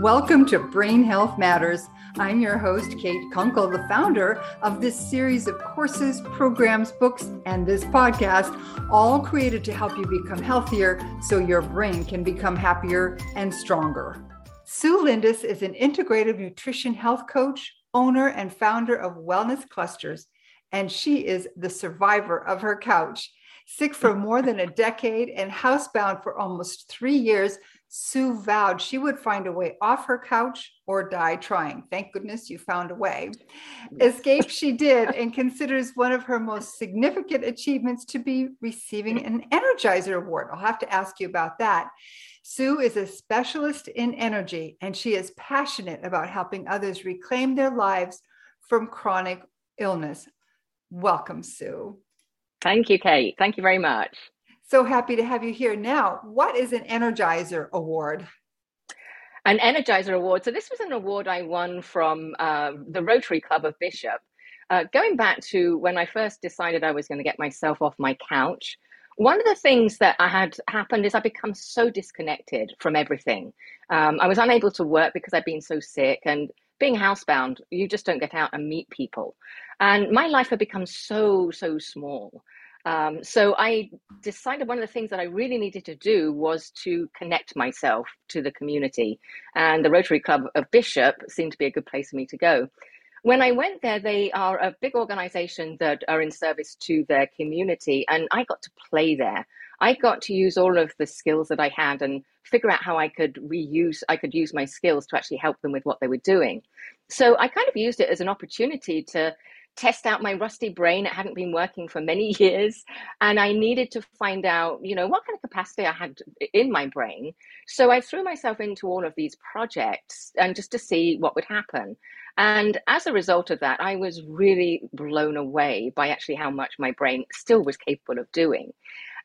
Welcome to Brain Health Matters. I'm your host, Kate Kunkel, the founder of this series of courses, programs, books, and this podcast, all created to help you become healthier so your brain can become happier and stronger. Sue Lyndes is an integrative nutrition health coach, owner, and founder of Wellness Clusters, and she is the survivor of her couch. Sick for more than a decade and housebound for almost three years, Sue vowed she would find a way off her couch or die trying. Thank goodness you found a way. Escape she did and considers one of her most significant achievements to be receiving an Energizer Award. I'll have to ask you about that. Sue is a specialist in energy and she is passionate about helping others reclaim their lives from chronic illness. Welcome, Sue. Thank you, Kate. Thank you very much. So happy to have you here. Now, what is an Energizer Award? An Energizer Award. So, this was an award I won from uh, the Rotary Club of Bishop. Uh, going back to when I first decided I was going to get myself off my couch, one of the things that I had happened is I become so disconnected from everything. Um, I was unable to work because I'd been so sick, and being housebound, you just don't get out and meet people. And my life had become so, so small. Um, so I decided one of the things that I really needed to do was to connect myself to the community. And the Rotary Club of Bishop seemed to be a good place for me to go. When I went there, they are a big organization that are in service to their community, and I got to play there. I got to use all of the skills that I had and figure out how I could reuse, I could use my skills to actually help them with what they were doing. So I kind of used it as an opportunity to test out my rusty brain. It hadn't been working for many years. And I needed to find out, you know, what kind of capacity I had in my brain. So I threw myself into all of these projects and just to see what would happen. And as a result of that, I was really blown away by actually how much my brain still was capable of doing.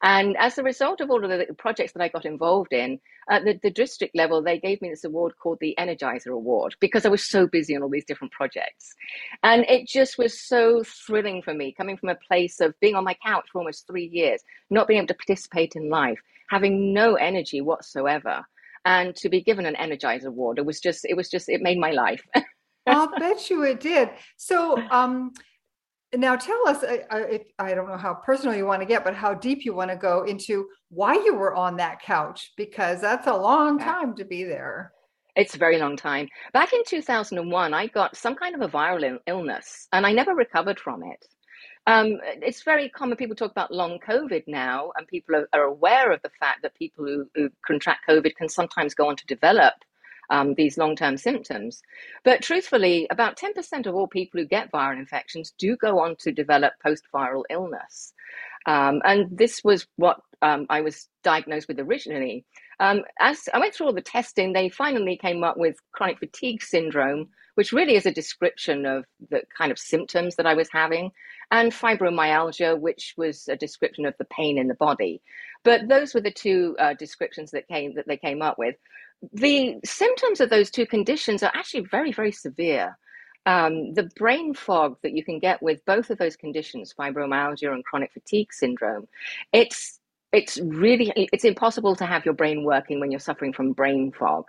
And as a result of all of the projects that I got involved in, at the, the district level, they gave me this award called the Energizer Award because I was so busy on all these different projects. And it just was so thrilling for me coming from a place of being on my couch for almost three years, not being able to participate in life, having no energy whatsoever. And to be given an Energizer Award, it was just, it was just, it made my life. I'll bet you it did. So, um, now tell us uh, uh, if i don't know how personal you want to get but how deep you want to go into why you were on that couch because that's a long time to be there. It's a very long time. Back in 2001 i got some kind of a viral illness and i never recovered from it. Um, it's very common people talk about long covid now and people are, are aware of the fact that people who, who contract covid can sometimes go on to develop um, these long term symptoms. But truthfully, about 10% of all people who get viral infections do go on to develop post viral illness. Um, and this was what um, I was diagnosed with originally. Um, as I went through all the testing, they finally came up with chronic fatigue syndrome, which really is a description of the kind of symptoms that I was having, and fibromyalgia, which was a description of the pain in the body. But those were the two uh, descriptions that came that they came up with. The symptoms of those two conditions are actually very, very severe. Um, the brain fog that you can get with both of those conditions, fibromyalgia and chronic fatigue syndrome, it's it's really it's impossible to have your brain working when you're suffering from brain fog.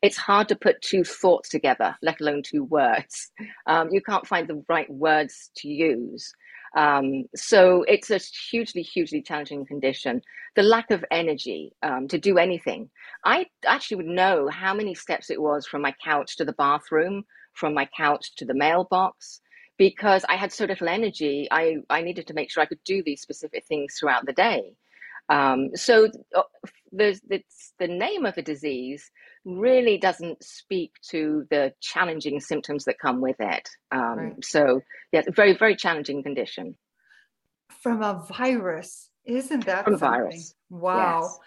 It's hard to put two thoughts together let alone two words. Um, you can't find the right words to use um, so it's a hugely, hugely challenging condition. The lack of energy um, to do anything. I actually would know how many steps it was from my couch to the bathroom, from my couch to the mailbox, because I had so little energy. I, I needed to make sure I could do these specific things throughout the day. Um, so uh, there's, the name of the disease really doesn't speak to the challenging symptoms that come with it. Um, right. So, yeah, very, very challenging condition. From a virus, isn't that from something? virus? Wow. Yes.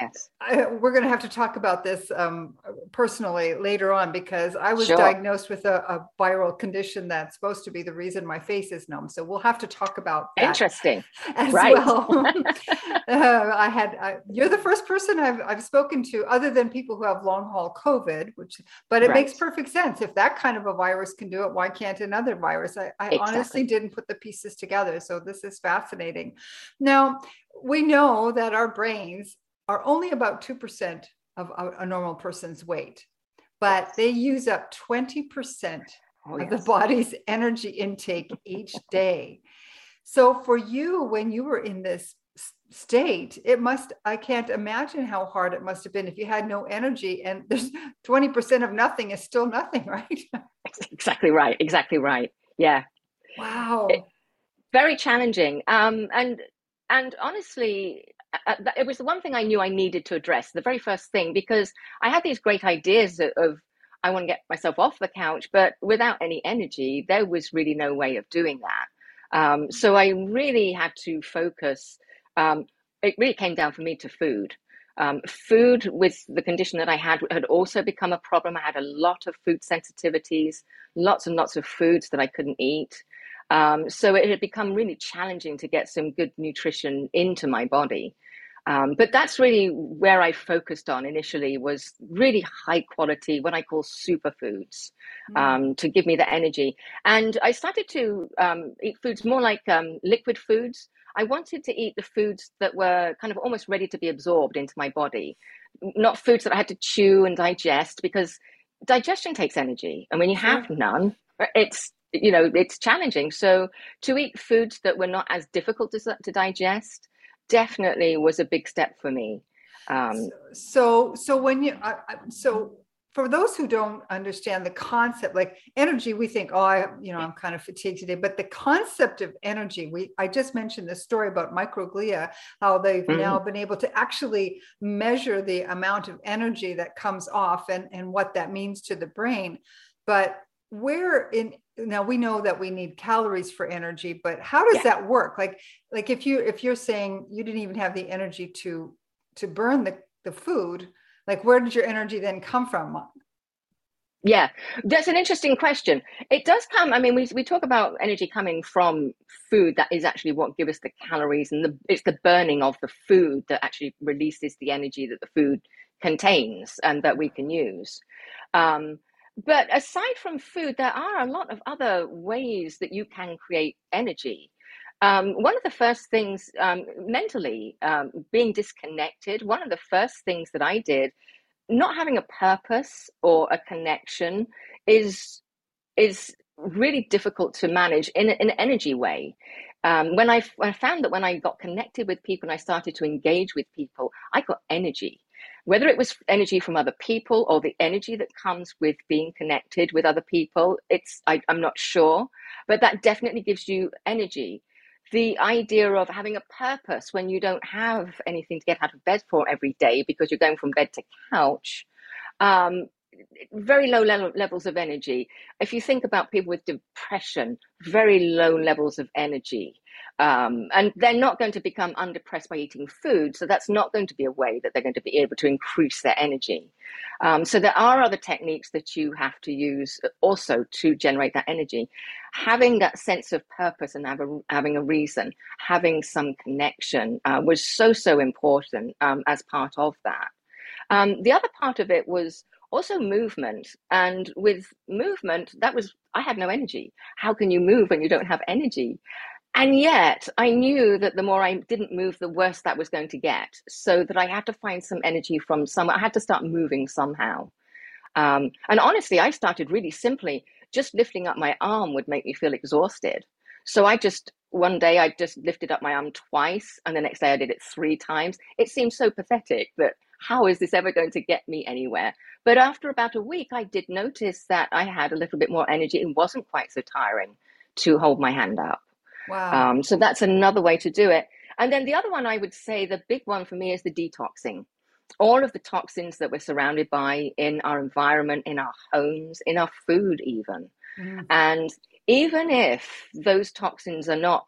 Yes. I, we're going to have to talk about this um, personally later on because I was sure. diagnosed with a, a, viral condition that's supposed to be the reason my face is numb. So we'll have to talk about that interesting as right. well. uh, I had I, you're the first person I've I've spoken to other than people who have long haul COVID, which but it right. makes perfect sense if that kind of a virus can do it. Why can't another virus? I, I exactly. honestly didn't put the pieces together. So this is fascinating. Now we know that our brains are only about 2% of a normal person's weight. but they use up 20% oh, of the body's energy intake each day. So for you, when you were in this state, it must, I can't imagine how hard it must have been if you had no energy and there's 20% of nothing is still nothing, right? exactly right. Exactly right. Yeah. Wow. It, very challenging. Um, and, and honestly, it was the one thing I knew I needed to address, the very first thing, because I had these great ideas of, of I want to get myself off the couch, but without any energy, there was really no way of doing that. Um, so I really had to focus um, it really came down for me to food. Um, food with the condition that I had had also become a problem. I had a lot of food sensitivities, lots and lots of foods that I couldn't eat. Um, so it had become really challenging to get some good nutrition into my body. Um, but that's really where I focused on initially was really high quality, what I call superfoods, mm. um, to give me the energy. And I started to um, eat foods more like um, liquid foods. I wanted to eat the foods that were kind of almost ready to be absorbed into my body, not foods that I had to chew and digest because digestion takes energy. And when you have none, it's you know it's challenging so to eat foods that were not as difficult to, to digest definitely was a big step for me. Um, so, so when you, uh, so for those who don't understand the concept, like energy, we think, oh, I, you know, I'm kind of fatigued today. But the concept of energy, we, I just mentioned the story about microglia, how they've mm-hmm. now been able to actually measure the amount of energy that comes off and, and what that means to the brain. But where in now we know that we need calories for energy but how does yeah. that work? Like like if you if you're saying you didn't even have the energy to to burn the the food like where did your energy then come from? Yeah that's an interesting question. It does come i mean we, we talk about energy coming from food that is actually what gives us the calories and the it's the burning of the food that actually releases the energy that the food contains and that we can use. Um, but aside from food, there are a lot of other ways that you can create energy. Um, one of the first things um, mentally, um, being disconnected, one of the first things that I did, not having a purpose or a connection, is is really difficult to manage in, in an energy way. Um, when I, I found that when I got connected with people and I started to engage with people, I got energy whether it was energy from other people or the energy that comes with being connected with other people it's I, i'm not sure but that definitely gives you energy. The idea of having a purpose when you don't have anything to get out of bed for every day because you're going from bed to couch um, very low level, levels of energy. If you think about people with depression, very low levels of energy. Um, and they're not going to become underpressed by eating food. So that's not going to be a way that they're going to be able to increase their energy. Um, so there are other techniques that you have to use also to generate that energy. Having that sense of purpose and a, having a reason, having some connection uh, was so, so important um, as part of that. Um, the other part of it was also movement and with movement that was i had no energy. How can you move when you don't have energy? And yet i knew that the more i didn't move the worse that was going to get so that i had to find some energy from somewhere i had to start moving somehow. Um, and honestly i started really simply just lifting up my arm would make me feel exhausted. So i just one day i just lifted up my arm twice and the next day i did it three times. It seemed so pathetic that how is this ever going to get me anywhere? But after about a week, I did notice that I had a little bit more energy. It wasn't quite so tiring to hold my hand up. Wow. Um, so that's another way to do it. And then the other one I would say, the big one for me is the detoxing. All of the toxins that we're surrounded by in our environment, in our homes, in our food, even. Mm. And even if those toxins are not,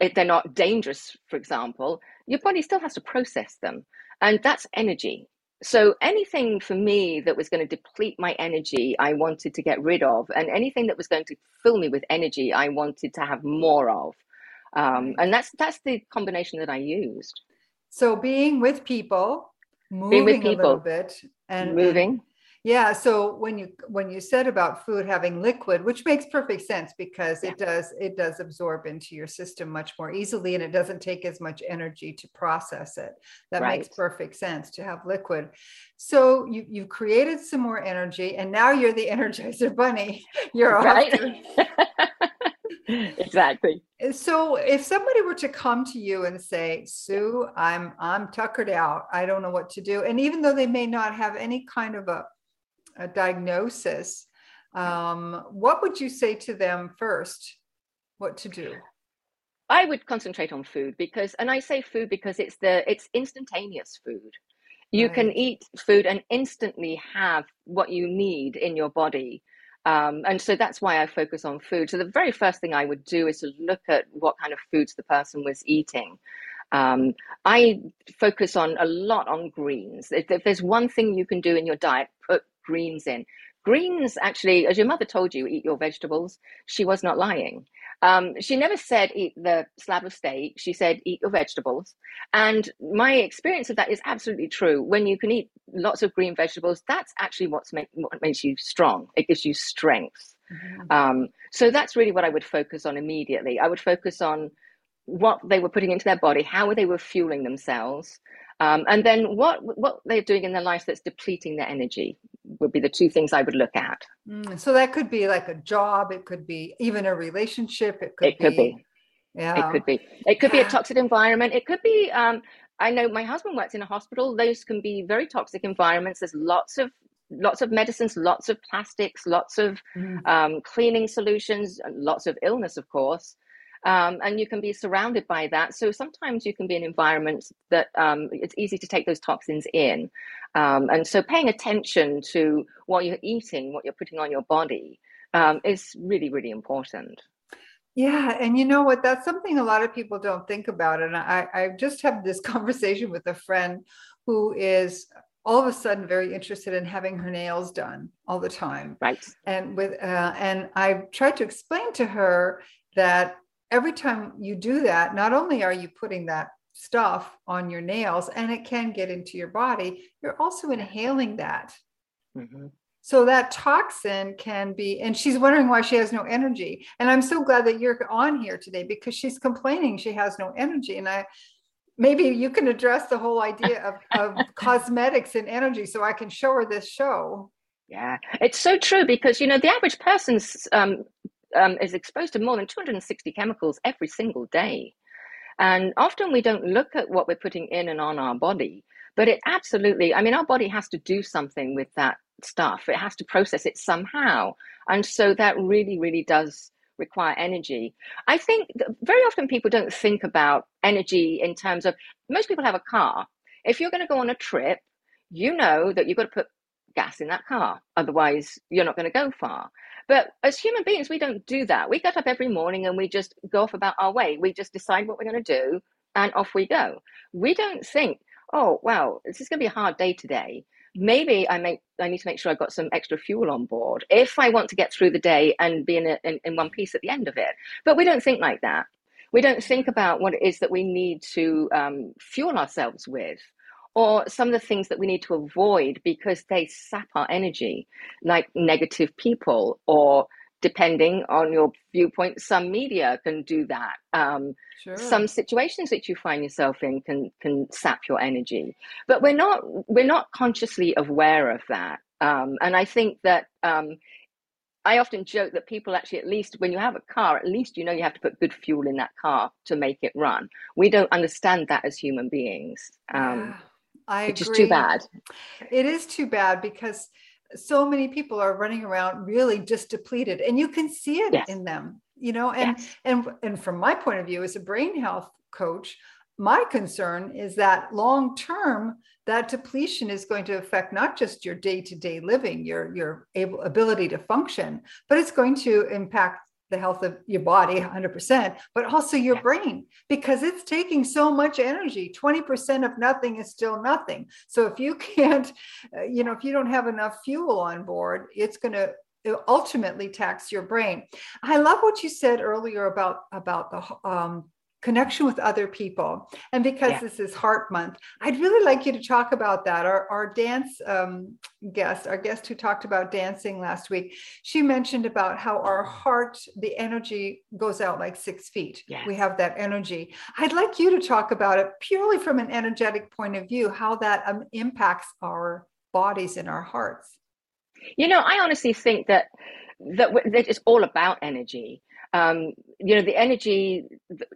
if they're not dangerous, for example, your body still has to process them. And that's energy. So anything for me that was going to deplete my energy, I wanted to get rid of. And anything that was going to fill me with energy, I wanted to have more of. Um, and that's that's the combination that I used. So being with people, moving with people, a little bit, and moving. Yeah. So when you when you said about food having liquid, which makes perfect sense because yeah. it does it does absorb into your system much more easily and it doesn't take as much energy to process it. That right. makes perfect sense to have liquid. So you you've created some more energy and now you're the energizer bunny. You're right. exactly. So if somebody were to come to you and say, Sue, I'm I'm tuckered out. I don't know what to do. And even though they may not have any kind of a a diagnosis, um, what would you say to them first? What to do? I would concentrate on food because, and I say food because it's the it's instantaneous food. You right. can eat food and instantly have what you need in your body. Um, and so that's why I focus on food. So the very first thing I would do is to look at what kind of foods the person was eating. Um, I focus on a lot on greens. If, if, there's one thing you can do in your diet, put greens in. Greens, actually, as your mother told you, eat your vegetables. She was not lying. Um, she never said eat the slab of steak. She said eat your vegetables. And my experience of that is absolutely true. When you can eat lots of green vegetables, that's actually what's make, what makes you strong. It gives you strength. Mm-hmm. Um, so that's really what I would focus on immediately. I would focus on what they were putting into their body, how they were fueling themselves, um, and then what what they're doing in their life that's depleting their energy would be the two things I would look at. Mm, so that could be like a job. It could be even a relationship. It could. It could be. be. Yeah. It could be. It could be a toxic environment. It could be. Um, I know my husband works in a hospital. Those can be very toxic environments. There's lots of lots of medicines, lots of plastics, lots of mm. um, cleaning solutions, lots of illness, of course um, and you can be surrounded by that. So sometimes you can be in environments that um, it's easy to take those toxins in. Um, and so paying attention to what you're eating, what you're putting on your body um, is really, really important. Yeah, and you know what? That's something a lot of people don't think about. And I, I just had this conversation with a friend who is all of a sudden very interested in having her nails done all the time. Right. And with uh, and I tried to explain to her that every time you do that, not only are you putting that stuff on your nails and it can get into your body, you're also inhaling that. Mm-hmm. So that toxin can be, and she's wondering why she has no energy. And I'm so glad that you're on here today because she's complaining she has no energy. And I, maybe you can address the whole idea of, of cosmetics and energy so I can show her this show. Yeah, it's so true because, you know, the average person's um, um, is exposed to more than 260 chemicals every single day. And often we don't look at what we're putting in and on our body, but it absolutely, I mean, our body has to do something with that stuff. It has to process it somehow. And so that really, really does require energy. I think very often people don't think about energy in terms of most people have a car. If you're going to go on a trip, you know that you've got to put gas in that car. Otherwise, you're not going to go far. But as human beings, we don't do that. We get up every morning and we just go off about our way. We just decide what we're going to do and off we go. We don't think, oh, wow, this is going to be a hard day today. Maybe I make I need to make sure I've got some extra fuel on board if I want to get through the day and be in, a, in, in one piece at the end of it. But we don't think like that. We don't think about what it is that we need to um, fuel ourselves with or some of the things that we need to avoid because they sap our energy, like negative people, or depending on your viewpoint, some media can do that. Um, sure. Some situations that you find yourself in can can sap your energy, but we're not we're not consciously aware of that. Um, and I think that um, I often joke that people actually, at least when you have a car, at least you know you have to put good fuel in that car to make it run. We don't understand that as human beings. Um, yeah. I which agree. is too bad. It is too bad because so many people are running around really just depleted and you can see it yes. in them you know and yes. and and from my point of view as a brain health coach my concern is that long term that depletion is going to affect not just your day-to-day living your your able, ability to function but it's going to impact the health of your body 100%, but also your yeah. brain because it's taking so much energy. 20% of nothing is still nothing. So if you can't, uh, you know, if you don't have enough fuel on board, it's going to ultimately tax your brain. I love what you said earlier about about the um, connection with other people. And because yeah. this is Heart Month, I'd really like you to talk about that. Our, our dance um, guest, our guest who talked about dancing last week, she mentioned about how our heart, the energy goes out like six feet. Yes. We have that energy. I'd like you to talk about it purely from an energetic point of view, how that um, impacts our bodies and our hearts. You know, I honestly think that that, that it's all about energy um, you know the energy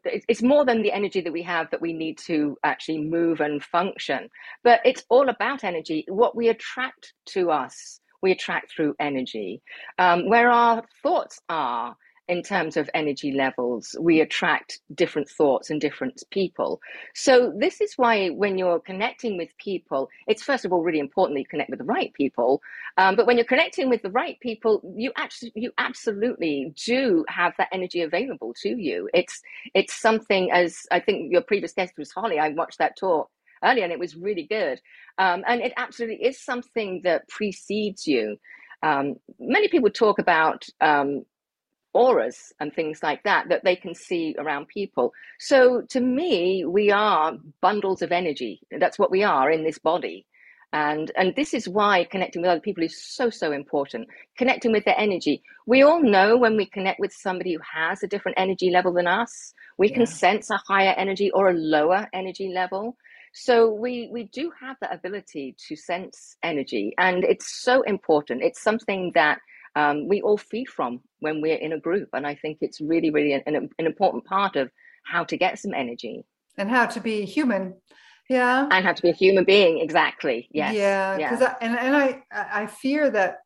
it's more than the energy that we have that we need to actually move and function but it's all about energy. What we attract to us we attract through energy. Um, where our thoughts are in terms of energy levels, we attract different thoughts and different people. So, this is why when you're connecting with people, it's first of all really important that you connect with the right people. Um, but when you're connecting with the right people, you actually, you absolutely do have that energy available to you. It's, it's something as I think your previous guest was Holly. I watched that talk earlier and it was really good. Um, and it absolutely is something that precedes you. Um, many people talk about um, auras and things like that that they can see around people. So to me, we are bundles of energy. That's what we are in this body. And, and this is why connecting with other people is so, so important. Connecting with their energy. We all know when we connect with somebody who has a different energy level than us, we yeah. can sense a higher energy or a lower energy level. So we, we do have that ability to sense energy. And it's so important. It's something that um, we all feed from when we're in a group. And I think it's really, really an, an, important part of how to get some energy and how to be human. Yeah. And how to be a human being. Exactly. Yes. Yeah. Because yeah. and, and I, I fear that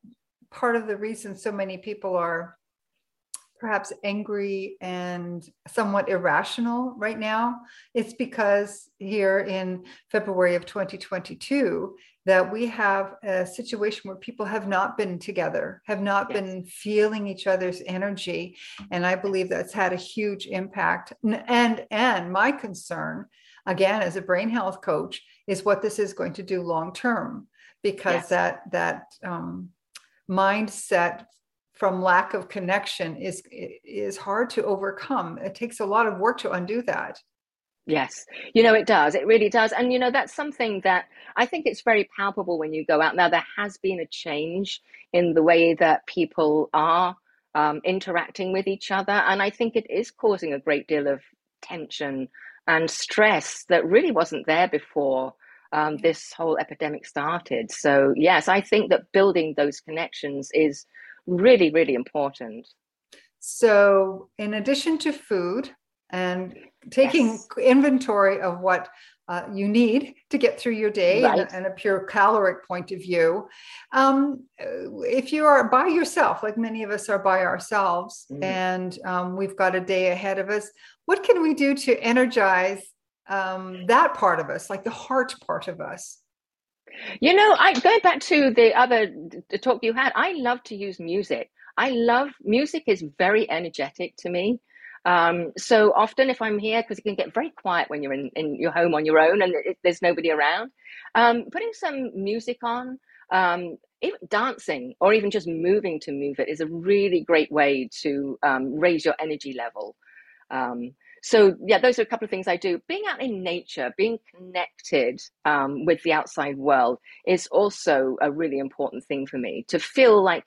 part of the reason so many people are perhaps angry and somewhat irrational right now it's because here in february of 2022 that we have a situation where people have not been together have not yes. been feeling each other's energy. And i believe that's had a huge impact. And and my concern again as a brain health coach is what this is going to do long term. Because yes. that that um, mindset from lack of connection is is hard to overcome. It takes a lot of work to undo that yes. You know it does. It really does. And you know that's something that i think it's very palpable when you go out now there has been a change in the way that people are um, interacting with each other. And i think it is causing a great deal of tension and stress that really wasn't there before um, this whole epidemic started. So yes i think that building those connections is really, really important. So, in addition to food and taking yes. inventory of what uh, you need to get through your day right. and, and, a pure caloric point of view. Um, if you are by yourself, like many of us are by ourselves, mm. and um, we've got a day ahead of us, what can we do to energize um, that part of us, like the heart part of us? You know, I going back to the other the talk you had. I love to use music. I love music is very energetic to me. Um, so often, if I'm here, because it can get very quiet when you're in, in your home on your own and it, there's nobody around, um, putting some music on, um, even dancing, or even just moving to move it is a really great way to um, raise your energy level. Um, so yeah those are a couple of things i do. Being out in nature being connected um, with the outside world is also a really important thing for me. To feel like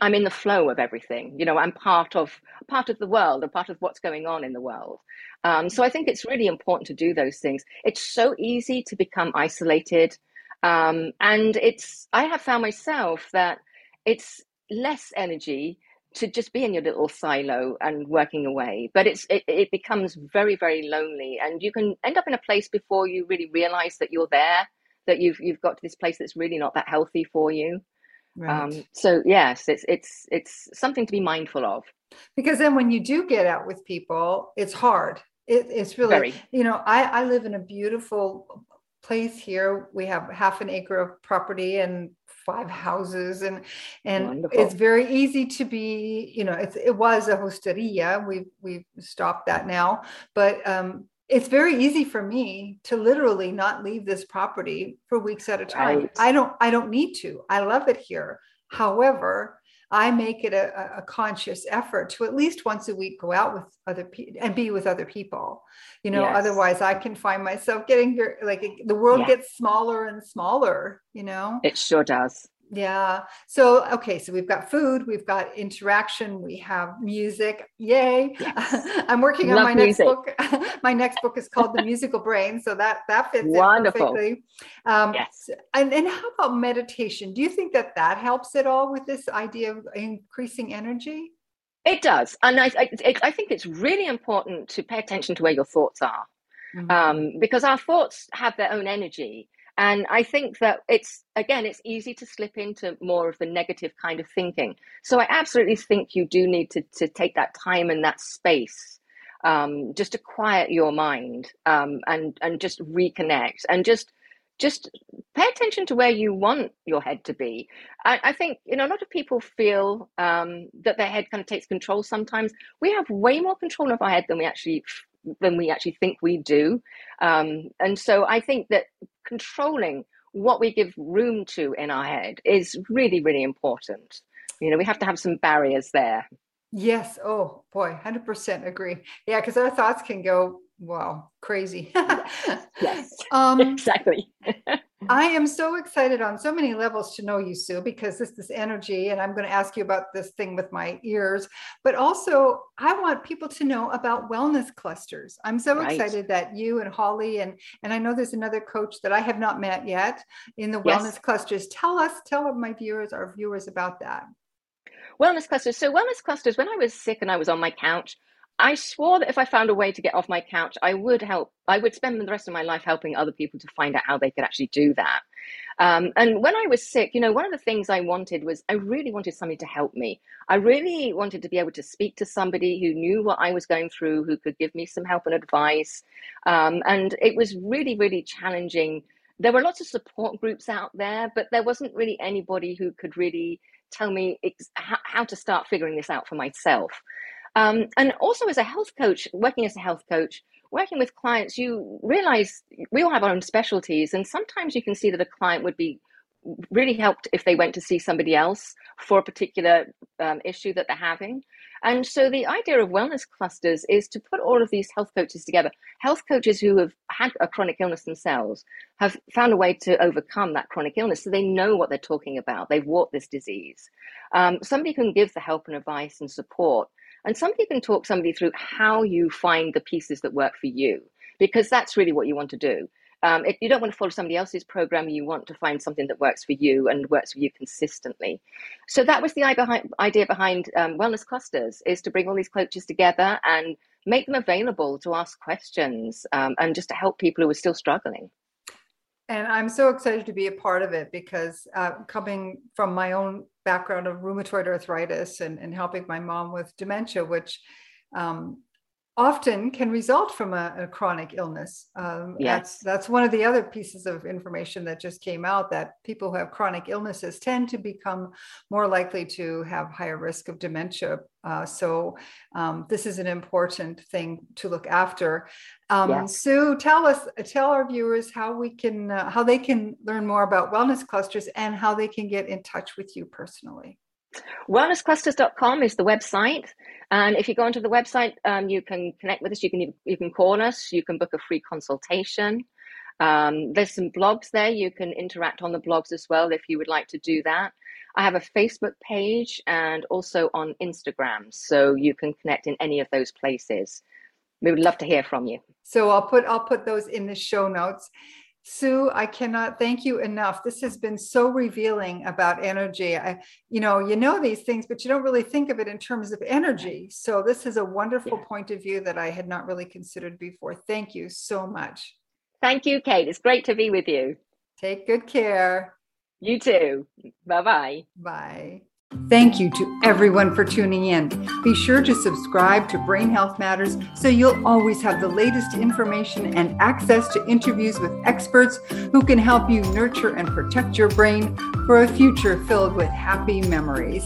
i'm in the flow of everything you know i'm part of part of the world and part of what's going on in the world. Um, so i think it's really important to do those things. It's so easy to become isolated um, and it's i have found myself that it's less energy to just be in your little silo and working away but it's it, it becomes very very lonely and you can end up in a place before you really realize that you're there that you've you've got to this place that's really not that healthy for you right. um, so yes it's it's it's something to be mindful of because then when you do get out with people it's hard it, it's really very. you know I, I live in a beautiful place here we have half an acre of property and five houses and and Wonderful. it's very easy to be you know it's it was a hosteria we've we've stopped that now but um it's very easy for me to literally not leave this property for weeks at a time right. i don't i don't need to i love it here however I make it a, a conscious effort to at least once a week go out with other people and be with other people. You know, yes. otherwise I can find myself getting very, like the world gets smaller and smaller, you know? It sure does. Yeah. So, okay. So we've got food, we've got interaction, we have music. Yay. Yes. I'm working Love on my music. next book. my next book is called The Musical Brain. So that, that fits Wonderful. in perfectly. Um, yes. And, and how about meditation? Do you think that that helps at all with this idea of increasing energy? It does. And I, I, I think it's really important to pay attention to where your thoughts are. Mm-hmm. Um, because our thoughts have their own energy and I think that it's, again, it's easy to slip into more of the negative kind of thinking. So I absolutely think you do need to, to take that time and that space um, just to quiet your mind um, and, and just reconnect and just just pay attention to where you want your head to be. I, I think you know a lot of people feel um, that their head kind of takes control. Sometimes we have way more control of our head than we actually than we actually think we do. Um, and so I think that controlling what we give room to in our head is really, really important. You know, we have to have some barriers there. Yes. Oh boy, 100% agree. Yeah, because our thoughts can go, wow, crazy. yes. Um, exactly. Mm-hmm. I am so excited on so many levels to know you, Sue, because this is energy, and I'm going to ask you about this thing with my ears. But also, I want people to know about wellness clusters. I'm so right. excited that you and Holly and and I know there's another coach that I have not met yet in the yes. wellness clusters. Tell us, tell my viewers, our viewers about that. Wellness clusters. So wellness clusters. When I was sick and I was on my couch, I swore that if I found a way to get off my couch, I would help. I would spend the rest of my life helping other people to find out how they could actually do that. Um, and when I was sick, you know, one of the things I wanted was I really wanted somebody to help me. I really wanted to be able to speak to somebody who knew what I was going through, who could give me some help and advice. Um, and it was really, really challenging. There were lots of support groups out there, but there wasn't really anybody who could really tell me ex- how, how to start figuring this out for myself. Um, and also, as a health coach, working as a health coach, working with clients, you realize we all have our own specialties, and sometimes you can see that a client would be really helped if they went to see somebody else for a particular um, issue that they're having. And so the idea of wellness clusters is to put all of these health coaches together. Health coaches who have had a chronic illness themselves have found a way to overcome that chronic illness. So they know what they're talking about. They've walked this disease. Um, somebody can give the help and advice and support and somebody can talk somebody through how you find the pieces that work for you, because that's really what you want to do. Um, if you don't want to follow somebody else's program, you want to find something that works for you and works for you consistently. So that was the idea behind um, wellness clusters: is to bring all these coaches together and make them available to ask questions um, and just to help people who are still struggling. And I'm so excited to be a part of it because uh, coming from my own background of rheumatoid arthritis and, and helping my mom with dementia, which um, often can result from a, a chronic illness. Um, yes. That's, that's one of the other pieces of information that just came out that people who have chronic illnesses tend to become more likely to have higher risk of dementia. Uh, so um, this is an important thing to look after. Um, yes. Sue, tell us, tell our viewers how we can, uh, how they can learn more about wellness clusters and how they can get in touch with you personally. Wellnessclusters.com is the website. And if you go onto the website, um, you can connect with us. You can you can call us. You can book a free consultation. Um, there's some blogs there. You can interact on the blogs as well if you would like to do that. I have a Facebook page and also on Instagram, so you can connect in any of those places. We would love to hear from you. So I'll put I'll put those in the show notes. Sue, I cannot thank you enough. This has been so revealing about energy. I, you know, you know these things, but you don't really think of it in terms of energy. So this is a wonderful yeah. point of view that I had not really considered before. Thank you so much. Thank you, Kate. It's great to be with you. Take good care. You too. Bye-bye. Bye. Thank you to everyone for tuning in. Be sure to subscribe to Brain Health Matters so you'll always have the latest information and access to interviews with experts who can help you nurture and protect your brain for a future filled with happy memories.